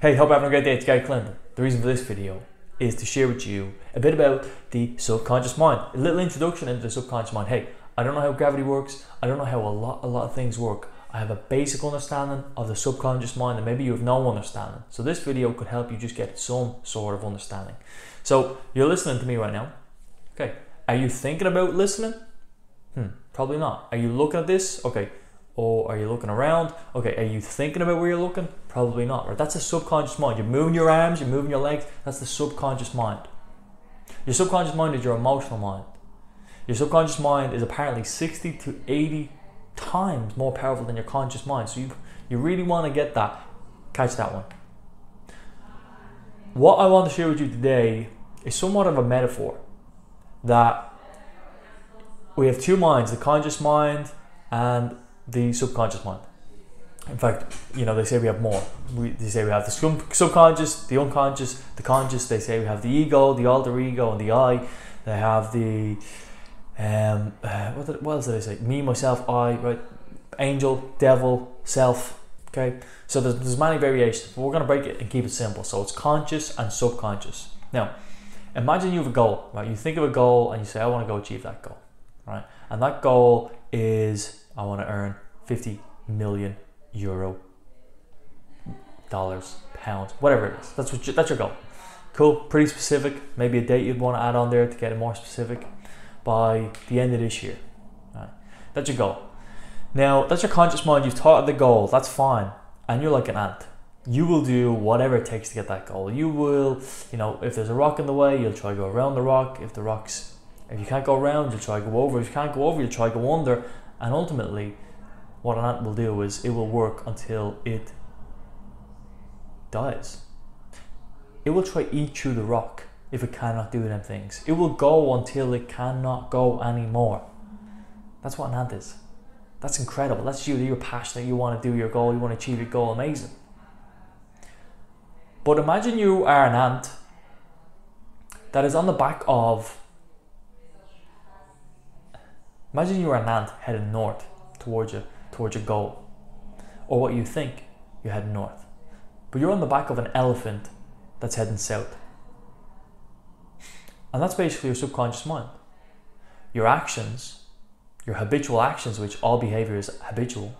Hey, hope you're having a great day. It's Gary Clinton. The reason for this video is to share with you a bit about the subconscious mind. A little introduction into the subconscious mind. Hey, I don't know how gravity works. I don't know how a lot, a lot of things work. I have a basic understanding of the subconscious mind, and maybe you have no understanding. So this video could help you just get some sort of understanding. So you're listening to me right now. Okay. Are you thinking about listening? Hmm. Probably not. Are you looking at this? Okay or are you looking around? Okay, are you thinking about where you're looking? Probably not. Right? That's a subconscious mind. You're moving your arms, you're moving your legs. That's the subconscious mind. Your subconscious mind is your emotional mind. Your subconscious mind is apparently 60 to 80 times more powerful than your conscious mind. So you, you really want to get that. Catch that one. What I want to share with you today is somewhat of a metaphor that we have two minds the conscious mind and the subconscious mind. In fact, you know, they say we have more. We, they say we have the subconscious, the unconscious, the conscious. They say we have the ego, the alter ego, and the I. They have the, um, uh, what, did, what else did I say? Me, myself, I, right? Angel, devil, self. Okay, so there's, there's many variations, but we're going to break it and keep it simple. So it's conscious and subconscious. Now, imagine you have a goal, right? You think of a goal and you say, I want to go achieve that goal, right? And that goal is I want to earn 50 million euro, dollars, pounds, whatever it is. That's what you, that's your goal. Cool, pretty specific. Maybe a date you'd want to add on there to get it more specific by the end of this year. Right. That's your goal. Now, that's your conscious mind. You've thought of the goal. That's fine. And you're like an ant. You will do whatever it takes to get that goal. You will, you know, if there's a rock in the way, you'll try to go around the rock. If the rock's, if you can't go around, you'll try to go over. If you can't go over, you'll try to go under. And ultimately, what an ant will do is it will work until it dies. It will try to eat through the rock if it cannot do them things. It will go until it cannot go anymore. That's what an ant is. That's incredible. That's you. You're passionate. You want to do your goal. You want to achieve your goal. Amazing. But imagine you are an ant that is on the back of Imagine you are an ant heading north towards your towards your goal, or what you think you're heading north, but you're on the back of an elephant that's heading south, and that's basically your subconscious mind. Your actions, your habitual actions, which all behavior is habitual.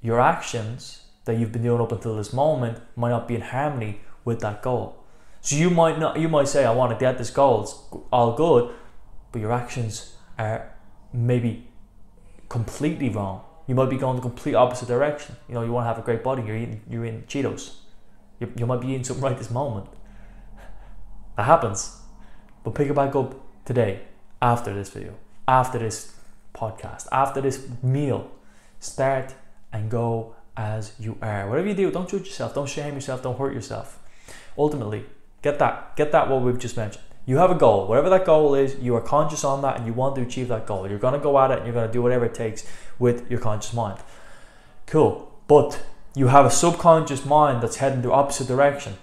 Your actions that you've been doing up until this moment might not be in harmony with that goal. So you might not, you might say, "I want to get this goal." It's all good, but your actions are maybe completely wrong. You might be going the complete opposite direction. You know, you want to have a great body, you're eating, you're Cheetos. You, you might be eating something right this moment. That happens. But pick it back up today, after this video, after this podcast, after this meal. Start and go as you are. Whatever you do, don't judge yourself, don't shame yourself, don't hurt yourself. Ultimately, get that, get that what we've just mentioned you have a goal. Whatever that goal is, you are conscious on that and you want to achieve that goal. You're going to go at it and you're going to do whatever it takes with your conscious mind. Cool. But you have a subconscious mind that's heading the opposite direction.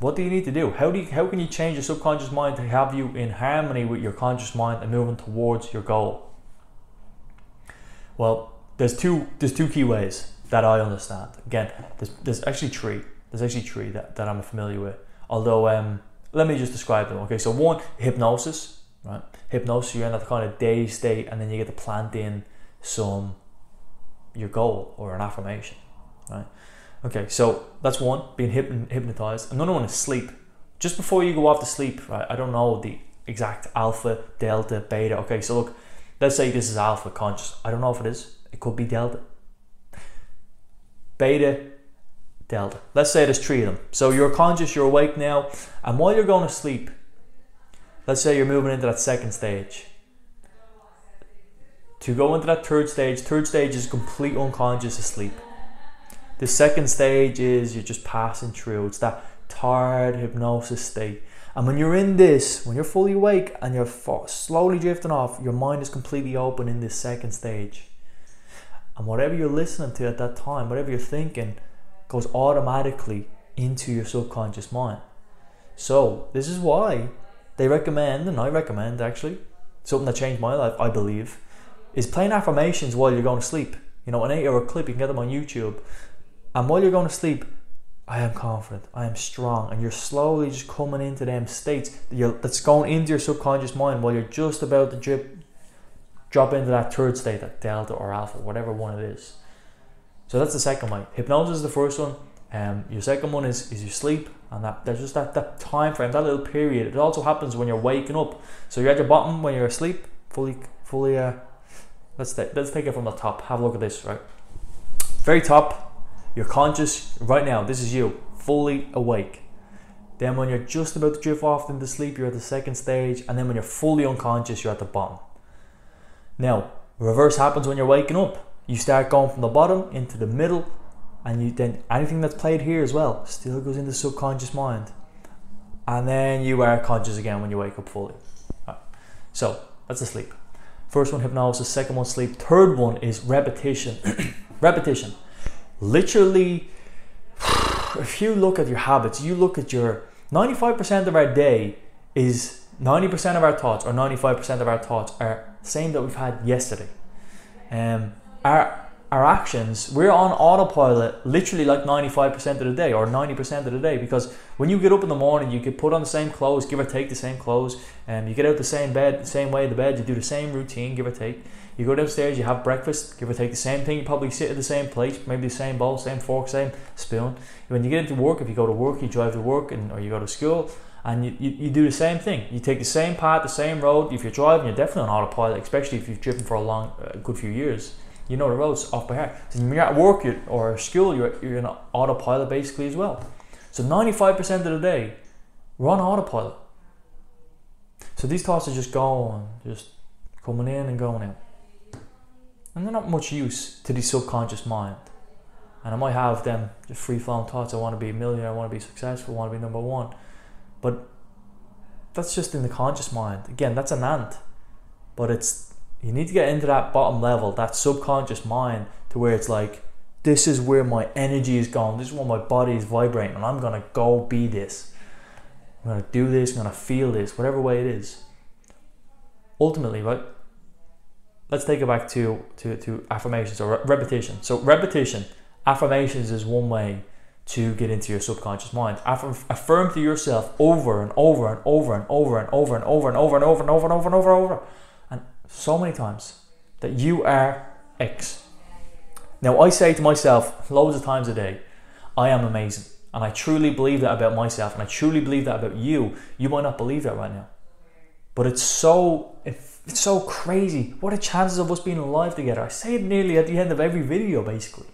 What do you need to do? How do you, how can you change your subconscious mind to have you in harmony with your conscious mind and moving towards your goal? Well, there's two there's two key ways that I understand. Again, there's, there's actually three. There's actually three that, that I'm familiar with. Although um, let me just describe them. Okay, so one, hypnosis, right? Hypnosis, you're in that kind of dazed state, and then you get to plant in some your goal or an affirmation, right? Okay, so that's one, being hypnotized. Another one is sleep. Just before you go off to sleep, right? I don't know the exact alpha, delta, beta. Okay, so look, let's say this is alpha conscious. I don't know if it is. It could be delta. Beta delta. Let's say there's three of them. So you're conscious, you're awake now, and while you're going to sleep, let's say you're moving into that second stage. To go into that third stage, third stage is complete unconscious asleep. The second stage is you're just passing through. It's that tired hypnosis state. And when you're in this, when you're fully awake and you're slowly drifting off, your mind is completely open in this second stage. And whatever you're listening to at that time, whatever you're thinking, goes automatically into your subconscious mind. So, this is why they recommend, and I recommend actually, something that changed my life, I believe, is playing affirmations while you're going to sleep. You know, an eight hour clip, you can get them on YouTube. And while you're going to sleep, I am confident, I am strong, and you're slowly just coming into them states that that's going into your subconscious mind while you're just about to drip, drop into that third state, that delta or alpha, whatever one it is. So that's the second one. Hypnosis is the first one. Um, your second one is is your sleep, and that there's just that, that time frame, that little period. It also happens when you're waking up. So you're at your bottom when you're asleep, fully fully. Uh, let's take let's take it from the top. Have a look at this, right? Very top, you're conscious right now. This is you, fully awake. Then, when you're just about to drift off into sleep, you're at the second stage. And then, when you're fully unconscious, you're at the bottom. Now, reverse happens when you're waking up. You start going from the bottom into the middle, and you then anything that's played here as well still goes into the subconscious mind. And then you are conscious again when you wake up fully. Right. So that's the sleep. First one hypnosis, second one sleep, third one is repetition. repetition literally, if you look at your habits, you look at your 95% of our day is 90% of our thoughts or 95% of our thoughts are same that we've had yesterday. Um, our our actions, we're on autopilot literally like 95% of the day or 90% of the day because when you get up in the morning, you could put on the same clothes, give or take the same clothes, and you get out the same bed, the same way in the bed, you do the same routine, give or take. You go downstairs, you have breakfast, give or take the same thing. You probably sit at the same plate, maybe the same bowl, same fork, same spoon. When you get into work, if you go to work, you drive to work, and or you go to school, and you, you, you do the same thing. You take the same path, the same road. If you're driving, you're definitely on autopilot, especially if you've driven for a long, a good few years. You know the roads off by heart. So you're at work or school, you're, you're in autopilot basically as well. So 95% of the day, we're on autopilot. So these thoughts are just going, just coming in and going out and they're not much use to the subconscious mind. And I might have them just free flowing thoughts. I want to be a millionaire. I want to be successful. I want to be number one. But that's just in the conscious mind. Again, that's an ant. But it's you need to get into that bottom level, that subconscious mind, to where it's like, this is where my energy is going. This is where my body is vibrating, and I'm gonna go be this. I'm gonna do this. I'm gonna feel this, whatever way it is. Ultimately, right? let's take it back to, to, to affirmations or repetition. So, repetition, affirmations is one way to get into your subconscious mind. Affirm, affirm to yourself over and over and over and over and over and over and over and over and over and over and over and over so many times that you are X. Now, I say to myself loads of times a day, I am amazing. And I truly believe that about myself, and I truly believe that about you. You might not believe that right now. But it's so it's so crazy. What are chances of us being alive together? I say it nearly at the end of every video, basically.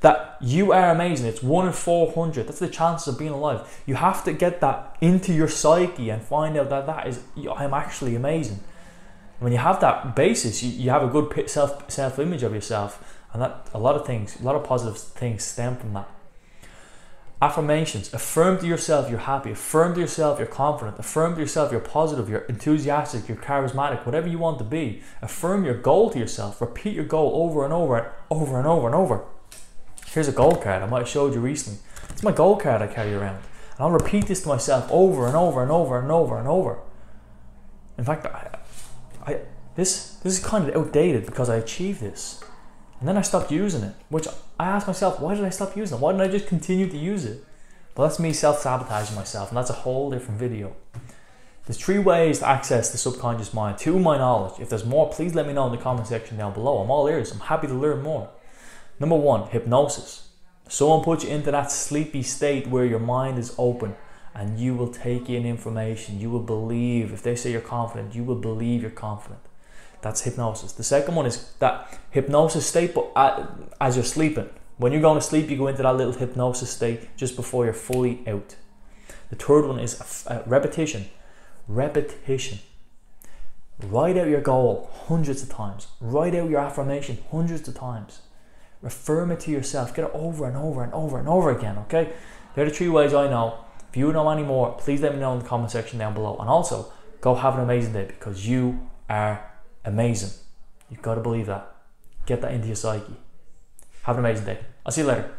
That you are amazing. It's one in 400. That's the chances of being alive. You have to get that into your psyche and find out that that is, I'm actually amazing. When you have that basis, you, you have a good self self image of yourself, and that a lot of things, a lot of positive things stem from that. Affirmations. Affirm to yourself you're happy. Affirm to yourself you're confident. Affirm to yourself you're positive, you're enthusiastic, you're charismatic, whatever you want to be. Affirm your goal to yourself. Repeat your goal over and over and over and over and over. Here's a goal card I might have showed you recently. It's my goal card I carry around. And I'll repeat this to myself over and over and over and over and over. In fact, I, I, this, this is kind of outdated because I achieved this. And then I stopped using it, which I asked myself, why did I stop using it? Why didn't I just continue to use it? But that's me self sabotaging myself, and that's a whole different video. There's three ways to access the subconscious mind, to my knowledge. If there's more, please let me know in the comment section down below. I'm all ears, I'm happy to learn more. Number one, hypnosis. Someone puts you into that sleepy state where your mind is open and you will take in information. You will believe. If they say you're confident, you will believe you're confident. That's hypnosis. The second one is that hypnosis state, but as you're sleeping. When you're going to sleep, you go into that little hypnosis state just before you're fully out. The third one is repetition. Repetition. Write out your goal hundreds of times. Write out your affirmation hundreds of times. Affirm it to yourself. Get it over and over and over and over again, okay? There are the three ways I know. If you know any more, please let me know in the comment section down below. And also, go have an amazing day because you are amazing. You've got to believe that. Get that into your psyche. Have an amazing day. I'll see you later.